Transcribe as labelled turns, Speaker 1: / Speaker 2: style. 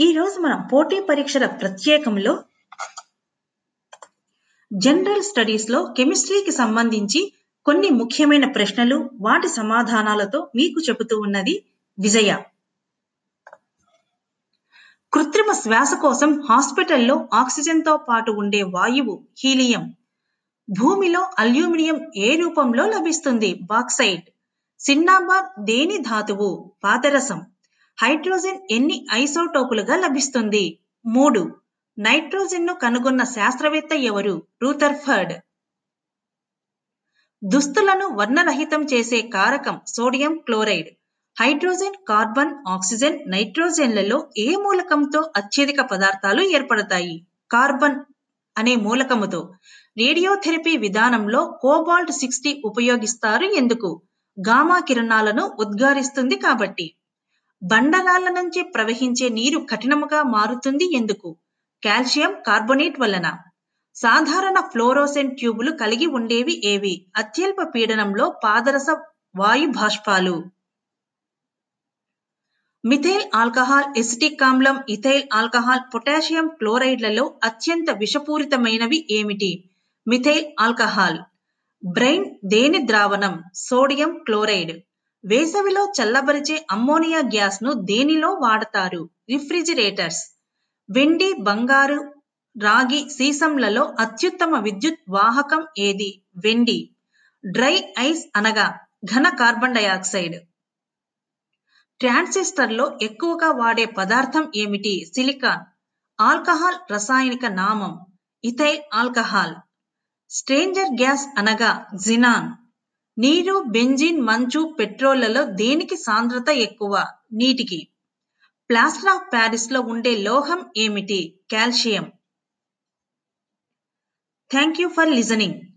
Speaker 1: ఈరోజు మనం పోటీ పరీక్షల ప్రత్యేకంలో జనరల్ స్టడీస్లో కెమిస్ట్రీకి సంబంధించి కొన్ని ముఖ్యమైన ప్రశ్నలు వాటి సమాధానాలతో మీకు చెబుతూ ఉన్నది విజయ. కృత్రిమ శ్వాస కోసం హాస్పిటల్లో ఆక్సిజన్తో పాటు ఉండే వాయువు హీలియం. భూమిలో అల్యూమినియం ఏ రూపంలో లభిస్తుంది? బాక్సైడ్ సిన్నాబార్ దేని ధాతువు? పాదరసం. హైడ్రోజన్ ఎన్ని ఐసోటోపులుగా లభిస్తుంది? మూడు. నైట్రోజన్ను కనుగొన్న శాస్త్రవేత్త ఎవరు? రూథర్ఫర్డ్ దుస్తులను వర్ణరహితం చేసే కారకం sodium chloride. Hydrogen carbon oxygen నైట్రోజన్లలో ఏ మూలకంతో అత్యధిక పదార్థాలు ఏర్పడతాయి? కార్బన్ అనే మూలకముతో. రేడియోథెరపీ విధానంలో కోబాల్ట్ సిక్స్టీ ఉపయోగిస్తారు ఎందుకు? గామా కిరణాలను ఉద్గారిస్తుంది కాబట్టి. బండరాళ్ళ నుంచి ప్రవహించే నీరు కఠినముగా మారుతుంది ఎందుకు? కాల్షియం కార్బోనేట్ వలన. సాధారణ ఫ్లోరోసెంట్ ట్యూబులు కలిగి ఉండేవి ఏవి? అత్యల్ప పీడనంలో పాదరస వాయు బాష్పాలు మిథైల్ ఆల్కహాల్ ఎసిటిక్ ఆమ్లం ఇథైల్ ఆల్కహాల్ పొటాషియం క్లోరైడ్లలో అత్యంత విషపూరితమైనవి ఏమిటి? Methyl alcohol. బ్రెయిన్ దేని ద్రావణం? Sodium chloride. వేసవిలో చల్లబరిచే అమ్మోనియా గ్యాస్ను దేనిలో వాడతారు? రిఫ్రిజిరేటర్స్. వెండి బంగారు రాగి సీసంలలో అత్యుత్తమ విద్యుత్ వాహకం ఏది? వెండి. డ్రై ఐస్ అనగా ఘన కార్బన్ డయాక్సైడ్. ట్రాన్సిస్టర్లో ఎక్కువగా వాడే పదార్థం ఏమిటి? సిలికాన్. ఆల్కహాల్ రసాయనిక నామం. Ethyl alcohol. స్ట్రేంజర్ గ్యాస్ అనగా జినాన్. నీరు బెంజిన్ మంచు పెట్రోల్లలో దేనికి సాంద్రత ఎక్కువ? నీటికి. ప్లాస్టర్ ఆఫ్ ప్యారిస్లో ఉండే లోహం ఏమిటి? Calcium. Thank you for listening.